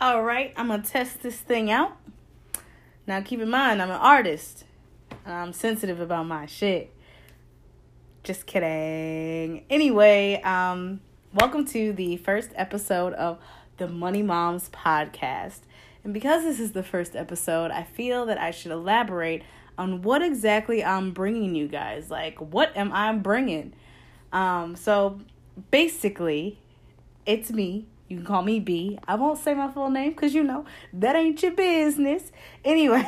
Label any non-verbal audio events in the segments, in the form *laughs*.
All right, I'm gonna test this thing out. Now, keep in mind, I'm an artist. I'm sensitive about my shit. Just kidding. Anyway, um, welcome to the first episode of the Money Moms podcast. And because this is the first episode, I feel that I should elaborate on what exactly I'm bringing you guys. Like, what am I bringing? Um, so basically, it's me. You can call me B. I won't say my full name because you know that ain't your business. Anyway,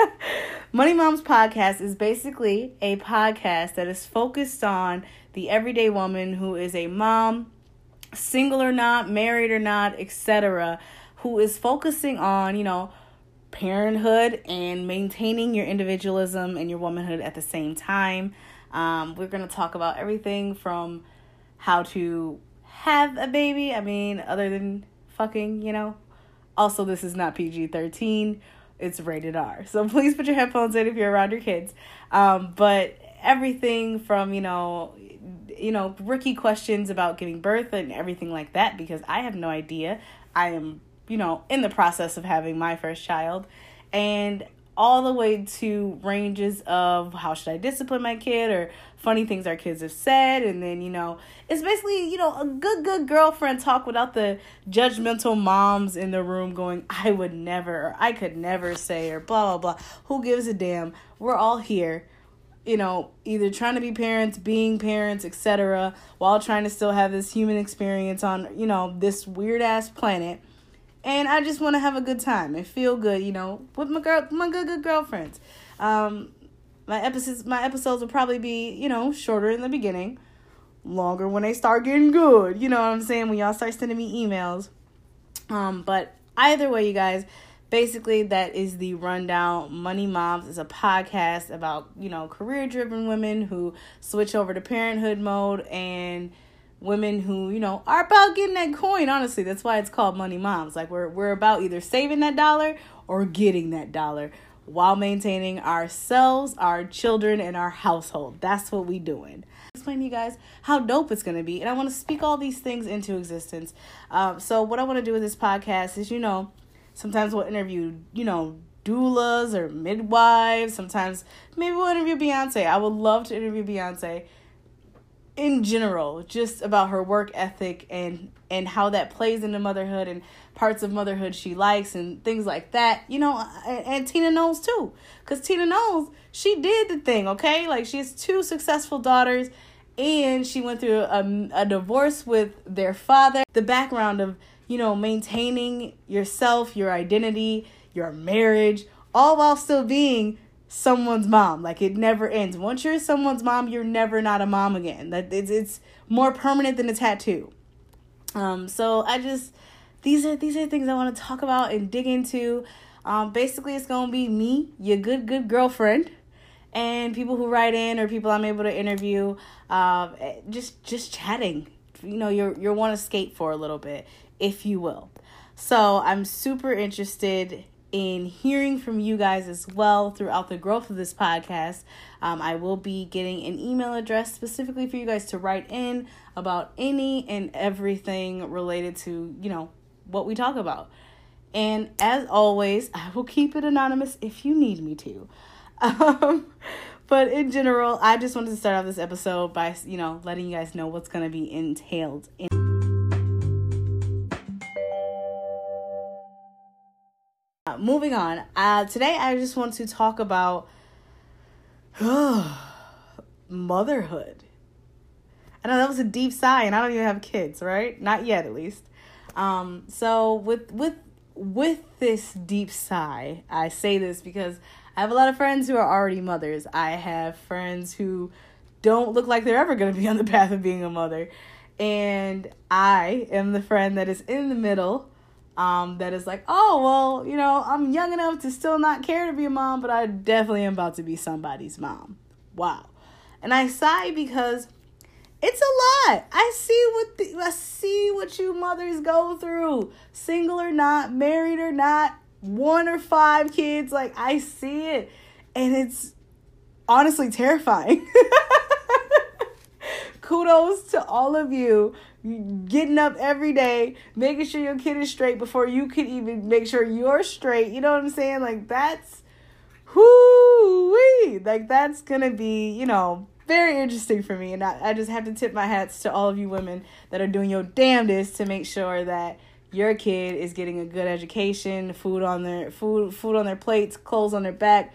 *laughs* Money Moms Podcast is basically a podcast that is focused on the everyday woman who is a mom, single or not, married or not, etc., who is focusing on, you know, parenthood and maintaining your individualism and your womanhood at the same time. Um, we're going to talk about everything from how to have a baby. I mean, other than fucking, you know. Also, this is not PG 13, it's rated R. So *laughs* please put your headphones in if you're around your kids. Um, but everything from, you know, you know, rookie questions about giving birth and everything like that because I have no idea. I am, you know, in the process of having my first child. And all the way to ranges of how should I discipline my kid or funny things our kids have said. And then you know it's basically you know a good good girlfriend talk without the judgmental moms in the room going I would never or I could never say or blah blah blah. Who gives a damn? We're all here you know either trying to be parents being parents etc while trying to still have this human experience on you know this weird ass planet and I just want to have a good time and feel good, you know, with my girl, my good good girlfriends. Um, my episodes, my episodes will probably be, you know, shorter in the beginning, longer when they start getting good. You know what I'm saying? When y'all start sending me emails. Um, but either way, you guys, basically that is the rundown. Money Moms is a podcast about you know career driven women who switch over to parenthood mode and women who you know are about getting that coin honestly. That's why it's called money moms. Like we're we're about either saving that dollar or getting that dollar while maintaining ourselves our children and our household. That's what we doing. Explain to you guys how dope it's going to be. And i want to speak all these things into existence. Um, so what i want to do with this podcast is you know sometimes we'll interview you know doulas or midwives. Sometimes maybe we'll interview beyonce. I would love to interview beyonce in general, just about her work ethic and and how that plays into motherhood and parts of motherhood she likes and things like that. You know, and, and Tina Knowles too, because Tina knows she did the thing. Okay, like she has two successful daughters, and she went through a, a divorce with their father. The background of you know maintaining yourself, your identity, your marriage, all while still being someone's mom. Like it never ends. Once you're someone's mom, you're never not a mom again. That it's it's more permanent than a tattoo. Um, so I just these are these are things I want to talk about and dig into. Um, basically, it's gonna be me, your good good girlfriend, and people who write in or people I'm able to interview. Uh, just just chatting. You know, you're you're want to skate for a little bit, if you will. So I'm super interested in hearing from you guys as well throughout the growth of this podcast. Um, I will be getting an email address specifically for you guys to write in about any and everything related to, you know, what we talk about. And as always, *laughs* I will keep it anonymous if you need me to. *laughs* Um, but in general, I just wanted to start off this episode by, you know, letting you guys know what's going to be entailed in moving on. Uh, today, I just want to talk about *sighs* motherhood. I know that was a deep sigh, and I don't even have kids, right? Not yet, at least. Um, so with with with this deep sigh, I say this because I have a lot of friends who are already mothers. I have friends who don't look like they're ever going to be on the path of being a mother, and I am the friend that is in the middle um, that is like, oh, well, you know, I'm young enough to still not care to be a mom, but I definitely am about to be somebody's mom. Wow. And I sigh because it's a lot. I see what the, I see what you mothers go through, single or not, married or not, one or five kids. Like I see it, and it's honestly terrifying. *laughs* kudos to all of you getting up every day, making sure your kid is straight before you can even make sure you're straight. You know what I'm saying? Like that's whoo. Like that's gonna be, you know, very interesting for me. And I, I just have to tip my hats to all of you women that are doing your damnedest to make sure that your kid is getting a good education, food on their food food on their plates, clothes on their back,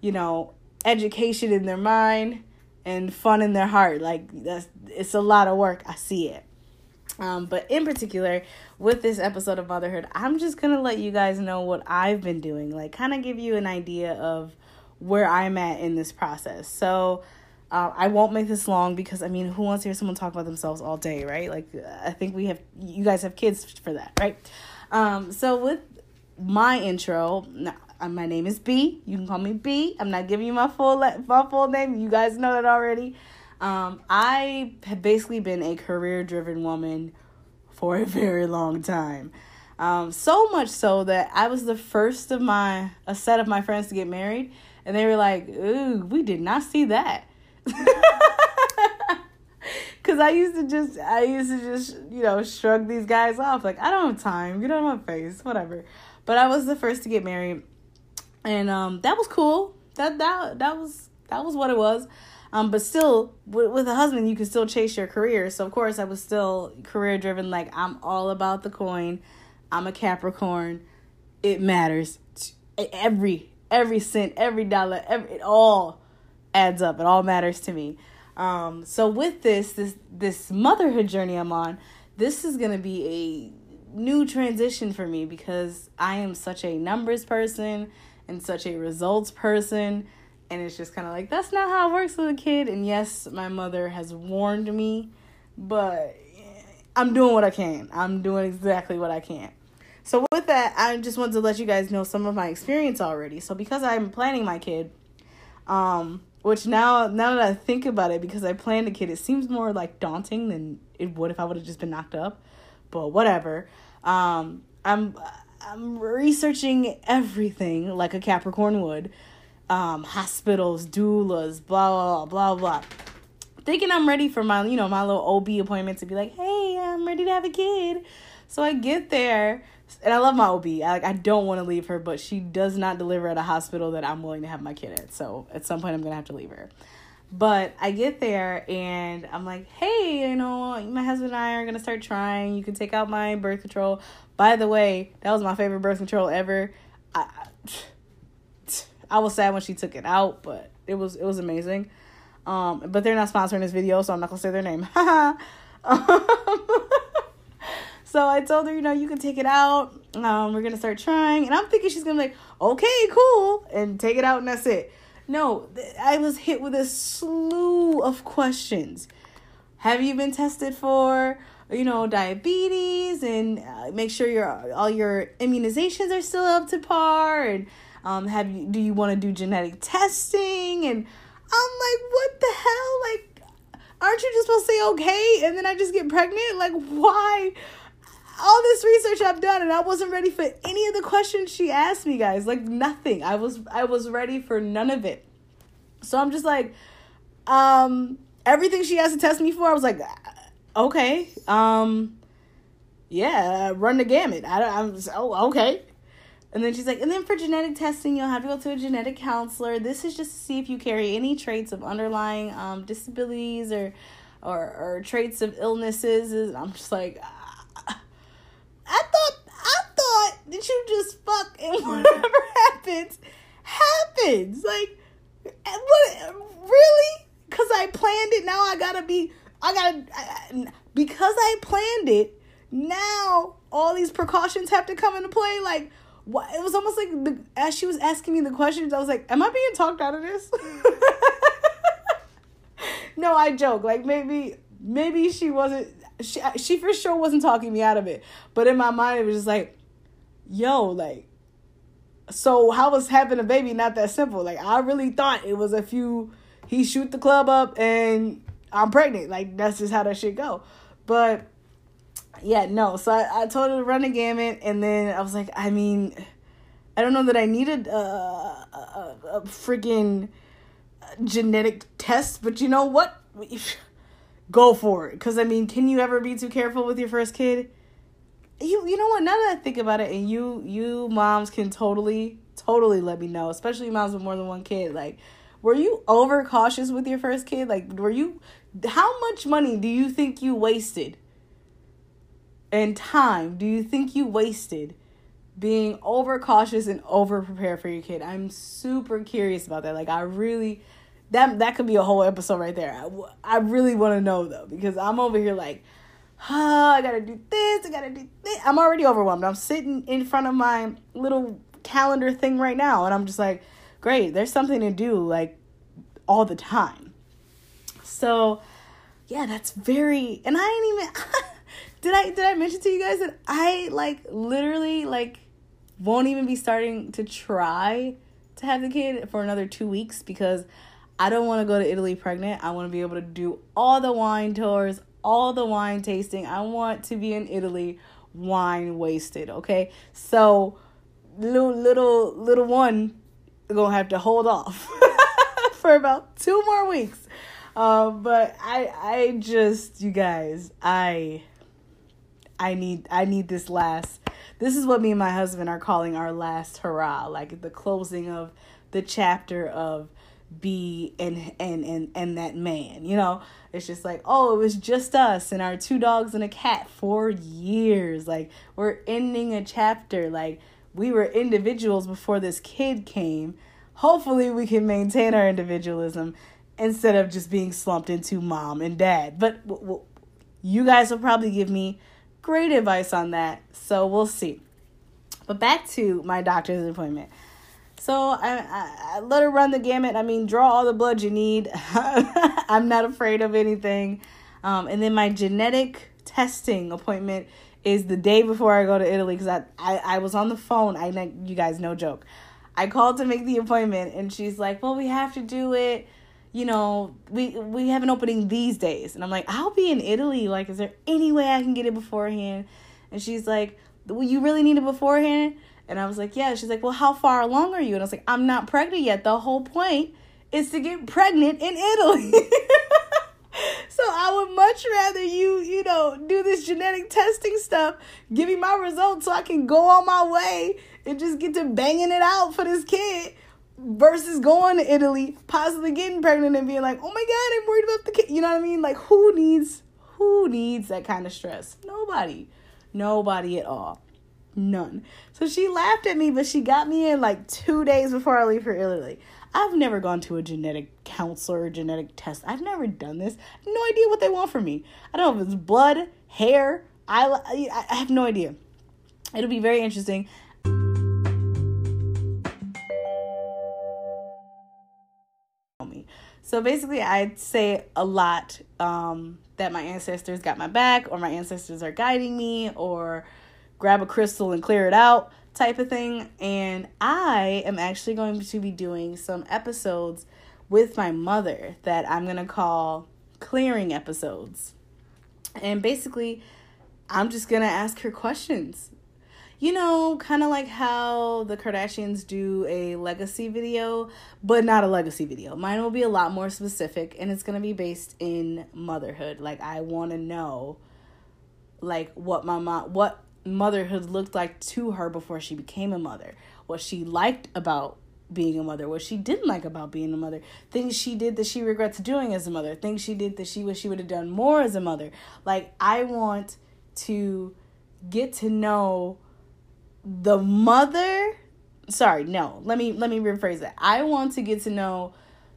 you know, education in their mind and fun in their heart. Like that's it's a lot of work. I see it. Um, but in particular, with this episode of motherhood, I'm just gonna let you guys know what I've been doing, like kind of give you an idea of where I'm at in this process. So uh, I won't make this long because I mean, who wants to hear someone talk about themselves all day, right? Like, I think we have, you guys have kids for that, right? Um, so with my intro, uh, my name is B. You can call me B. I'm not giving you my full my full name. You guys know that already. Um, I have basically been a career driven woman for a very long time. Um, so much so that I was the first of my a set of my friends to get married, and they were like, "Ooh, we did not see that." *laughs* Cause I used to just, I used to just, you know, shrug these guys off. Like, I don't have time. Get of my face. Whatever. But I was the first to get married, and um, that was cool. That that that was that was what it was. Um, but still, with, with a husband, you can still chase your career. So of course, I was still career driven. Like I'm all about the coin. I'm a Capricorn. It matters. Every every cent, every dollar, every it all adds up. It all matters to me. Um, so with this, this this motherhood journey I'm on, this is gonna be a new transition for me because I am such a numbers person and such a results person. And it's just kind of like, that's not how it works with a kid. And yes, my mother has warned me, but I'm doing what I can. I'm doing exactly what I can. So, with that, I just wanted to let you guys know some of my experience already. So, because I'm planning my kid, um, which now now that I think about it, because I planned a kid, it seems more like daunting than it would if I would have just been knocked up. But whatever. Um, I'm I'm researching everything like a Capricorn would. Um, hospitals, doulas, blah blah blah blah. Thinking I'm ready for my you know my little OB appointment to be like, hey, I'm ready to have a kid. So I get there and I love my OB. I, like I don't want to leave her, but she does not deliver at a hospital that I'm willing to have my kid at. So at some point, I'm gonna have to leave her. But I get there and I'm like, hey, you know, my husband and I are gonna start trying. You can take out my birth control. By the way, that was my favorite birth control ever. I I was sad when she took it out, but it was it was amazing. Um, but they're not sponsoring this video, so I'm not gonna say their name. *laughs* So I told her, you know, you can take it out. Um, we're gonna start trying, and I'm thinking she's gonna be like, okay, cool, and take it out, and that's it. No, I was hit with a slew of questions. Have you been tested for, you know, diabetes, and uh, make sure your all your immunizations are still up to par, and um, have you do you want to do genetic testing? And I'm like, what the hell, like aren't you just supposed to say okay and then I just get pregnant? Like, why? All this research I've done and I wasn't ready for any of the questions she asked me, guys. Like nothing. I was I was ready for none of it. So I'm just like um everything she has to test me for, I was like okay. Um yeah, run the gamut. I don't I'm just, oh okay. And then she's like, and then for genetic testing, you'll have to go to a genetic counselor. This is just to see if you carry any traits of underlying um, disabilities or, or or traits of illnesses. And I'm just like, I thought I thought that you just fuck and *laughs* whatever happens happens. Like eh, what really? Cuz I planned it now I got to be I got to because I planned it. Now all these precautions have to come into play like what it was almost like the, as she was asking me the questions I was like, "Am I being talked out of this?" *laughs* no, I joke. Like maybe maybe she wasn't she she for sure wasn't talking me out of it. But in my mind, it was just like, yo, like, so how was having a baby not that simple? Like, I really thought it was a few. He shoot the club up and I'm pregnant. Like that's just how that shit go. But yeah, no. So I, I told her to run a gamut, and then I was like, I mean, I don't know that I needed a, a, a freaking genetic test, but you know what? Go for it. Because, I mean, can you ever be too careful with your first kid? You, you know what? Now that I think about it, and you, you moms can totally, totally let me know, especially moms with more than one kid. Like, were you over cautious with your first kid? Like, were you, how much money do you think you wasted? And time do you think you wasted being overcautious and over prepared for your kid? I'm super curious about that. Like, I really, that that could be a whole episode right there. I, I really want to know though because I'm over here like, oh, I gotta do this, I gotta do this. I'm already overwhelmed. I'm sitting in front of my little calendar thing right now, and I'm just like, great. There's something to do like all the time. So, yeah, that's very. And I didn't even. *laughs* did I did I mention to you guys that I like literally like won't even be starting to try to have the kid for another two weeks because I don't want to go to Italy pregnant. I want to be able to do all the wine tours, all the wine tasting. I want to be in Italy wine wasted, okay? So little little little one gonna have to hold off *laughs* for about two more weeks. Uh, but I I just you guys, I I need I need this last this is what me and my husband are calling our last hurrah, like the closing of the chapter of be and and and and that man you know? It's just like oh it was just us and our two dogs and a cat for years. Like we're ending a chapter. Like we were individuals before this kid came. Hopefully we can maintain our individualism instead of just being slumped into mom and dad. But w- w- you guys will probably give me great advice on that so we'll see. But back to my doctor's appointment so I, I, I, let her run the gamut. I mean, draw all the blood you need. *laughs* I'm not afraid of anything. Um, and then my genetic testing appointment is the day before I go to Italy because I, I, I was on the phone. I you guys no joke. I called to make the appointment and she's like, "Well, we have to do it. You know, we we have an opening these days." And I'm like, "I'll be in Italy. Like, is there any way I can get it beforehand?" And she's like, "Well, you really need it beforehand." And I was like, yeah. She's like, well, how far along are you? And I was like, I'm not pregnant yet. The whole point is to get pregnant in Italy. *laughs* so I would much rather you, you know, do this genetic testing stuff, give me my results so I can go on my way and just get to banging it out for this kid versus going to Italy, possibly getting pregnant and being like, oh my God, I'm worried about the kid. You know what I mean? Like, who needs, who needs that kind of stress? Nobody. Nobody at all. None. So she laughed at me, but she got me in like two days before I leave for Italy. I've never gone to a genetic counselor or genetic test. I've never done this. No idea what they want from me. I don't know if it's blood, hair. I, I have no idea. It'll be very interesting. So basically, I'd say a lot um, that my ancestors got my back, or my ancestors are guiding me, or grab a crystal and clear it out type of thing. And I am actually going to be doing some episodes with my mother that I'm going to call clearing episodes. And basically, I'm just going to ask her questions. You know, kind of like how the Kardashians do a legacy video, but not a legacy video. Mine will be a lot more specific and it's going to be based in motherhood. Like I want to know like what my mom what motherhood looked like to her before she became a mother, what she liked about being a mother, what she didn't like about being a mother, things she did that she regrets doing as a mother, things she did that she wish she would have done more as a mother. Like I want to get to know the mother sorry, no. Let me let me rephrase that. I want to get to know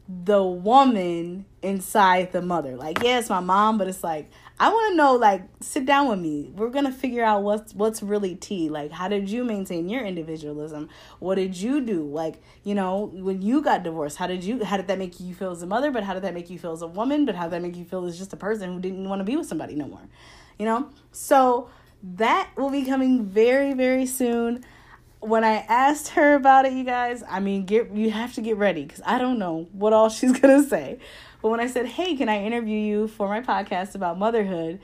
the woman inside the mother. Like, yeah, my mom, but it's like I want to know, like, sit down with me. We're gonna figure out what's what's really tea. Like, how did you maintain your individualism? What did you do? Like, you know, when you got divorced, how did you? How did that make you feel as a mother? But how did that make you feel as a woman? But how did that make you feel as just a person who didn't want to be with somebody no more? You know, so that will be coming very very soon. When I asked her about it, you guys, I mean, get you have to get ready because I don't know what all *laughs* she's gonna say. But when I said, "Hey, can I interview you for my podcast about motherhood?"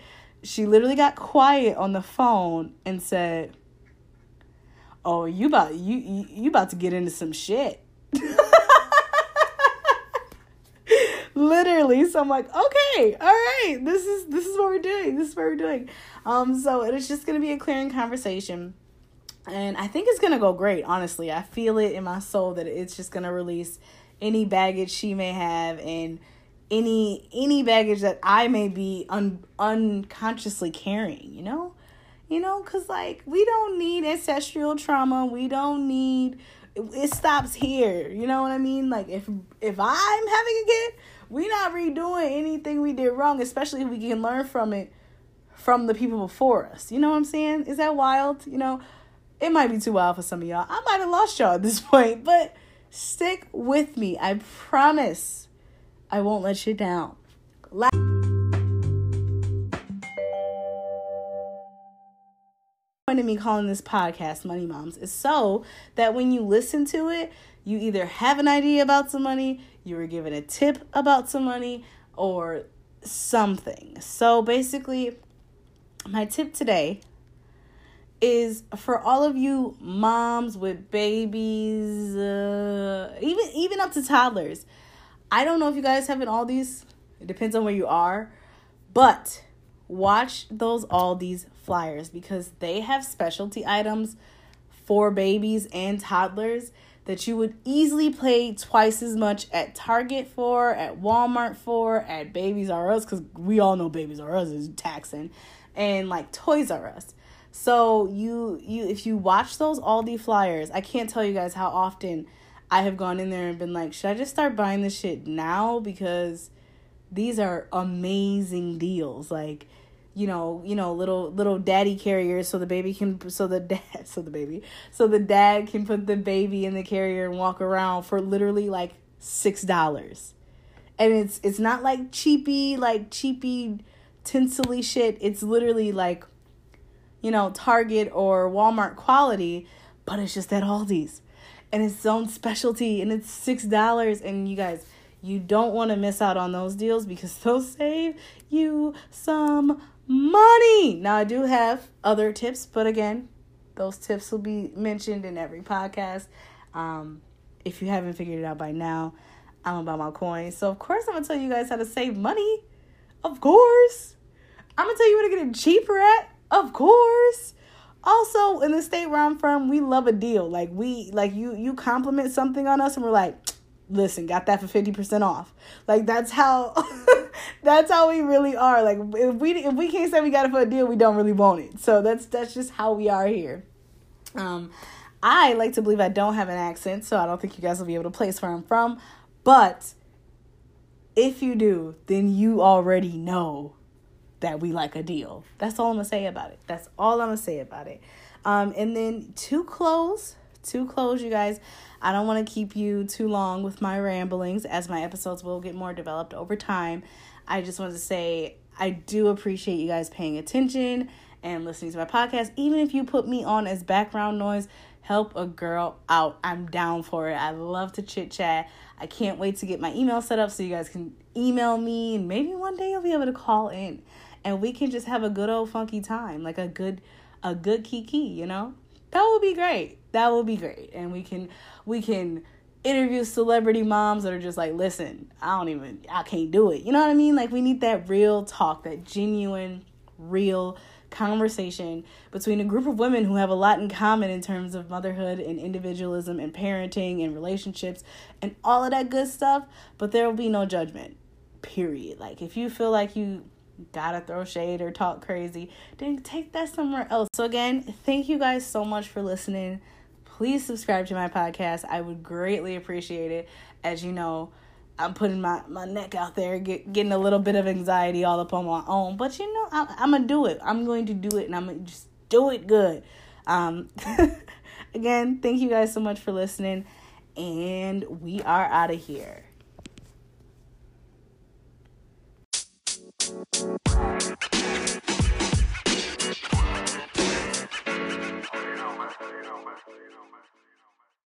she literally got quiet on the phone and said, "Oh, you about you you, you about to get into some shit." *laughs* literally. So I'm like, okay, all right, this is this is what we're doing. This is what we're doing. Um, so it is just gonna be a clearing conversation. And I think it's gonna go great, honestly. I feel it in my soul that it's just gonna release any baggage she may have and any any baggage that I may be un, unconsciously carrying, you know? You know, cuz like we don't need ancestral trauma. We don't need it stops here. You know what I mean? Like if if I'm having a kid, we're not redoing anything we did wrong, especially if we can learn from it from the people before us. You know what I'm saying? Is that wild? You know, it might be too wild for some of y'all. I might have lost y'all at this *laughs* point, but stick with me. I promise I won't let you down. point of me calling this podcast Money Moms is so that when you listen to it, you either have an idea about some money, you were given a tip about some money, or something. So basically, my tip today is for all of you moms with babies, uh, even even up to toddlers. I don't know if you guys have in Aldi's. It depends on where you are, but watch those Aldi's flyers because they have specialty items for babies and toddlers that you would easily pay twice as much at Target for, at Walmart for, at Babies R Us, because we all know Babies R Us is taxing, and like Toys R Us. So you you if you watch those Aldi flyers, I can't tell you guys how often I have gone in there and been like, should I just start buying this shit now because these are amazing deals. Like you know, you know, little little daddy carriers so the baby can so the dad *laughs* so the baby so the dad can put the baby in the carrier and walk around for literally like six dollars. And it's it's not like cheapy, like cheapy tinselly shit. It's literally like, you know, Target or Walmart quality, but it's just at Aldi's. And it's own specialty and it's six dollars and you guys you don't want to miss out on those deals because *laughs* they'll save you some money. Now, I do have other tips, but again, those tips will be mentioned in every podcast. Um, if you haven't figured it out by now, I'm about my coins. So, of course, I'm to tell you guys how to save money. Of course. I'm to tell you where to get it cheaper at. Of course. Also, in the state where I'm from, we love a deal. Like we like you you compliment something on us and we're like, listen, got that for 50% off. Like that's how *laughs* that's how we really are. Like if we if we can't say we got it for a deal, we don't really want it. So that's that's just how we are here. Um I like to believe I don't have an accent, so I don't think you guys will be able to place where I'm from. But if you do, then you already know that we like a deal. That's all I'm gonna say about it. That's all I'm gonna say about it. Um, and then to close, to close, you guys. I don't want to keep you too long with my ramblings, as my episodes will get more developed over time. I just want to say I do appreciate you guys paying attention and listening to my podcast. Even if you put me on as background noise, help a girl out. I'm down for it. I love to chit chat. I can't wait to get my email set up so you guys can email me and maybe one day you'll be able to call in and we can just have a good old funky time, like a good a good kiki, you know? That would be great. That would be great. And we can we can interview celebrity moms that are just like, listen, I don't even, I can't do it. You know what I mean? Like, we need that real talk, that genuine, real conversation between a group of women who have a lot in common in terms of motherhood and individualism and parenting and relationships and all of that good stuff. But there will be no judgment, period. Like, if you feel like you gotta throw shade or talk crazy, then take that somewhere else. So, again, thank you guys so much for listening please subscribe to my podcast. I would greatly appreciate it. As you know, I'm putting my, my neck out there, get, getting a little bit of anxiety all up on my own. But you know, I, I'm going to do it. I'm going to do it and I'm going to just do it good. Um, *laughs* again, thank you guys so much for listening. And we are out of here.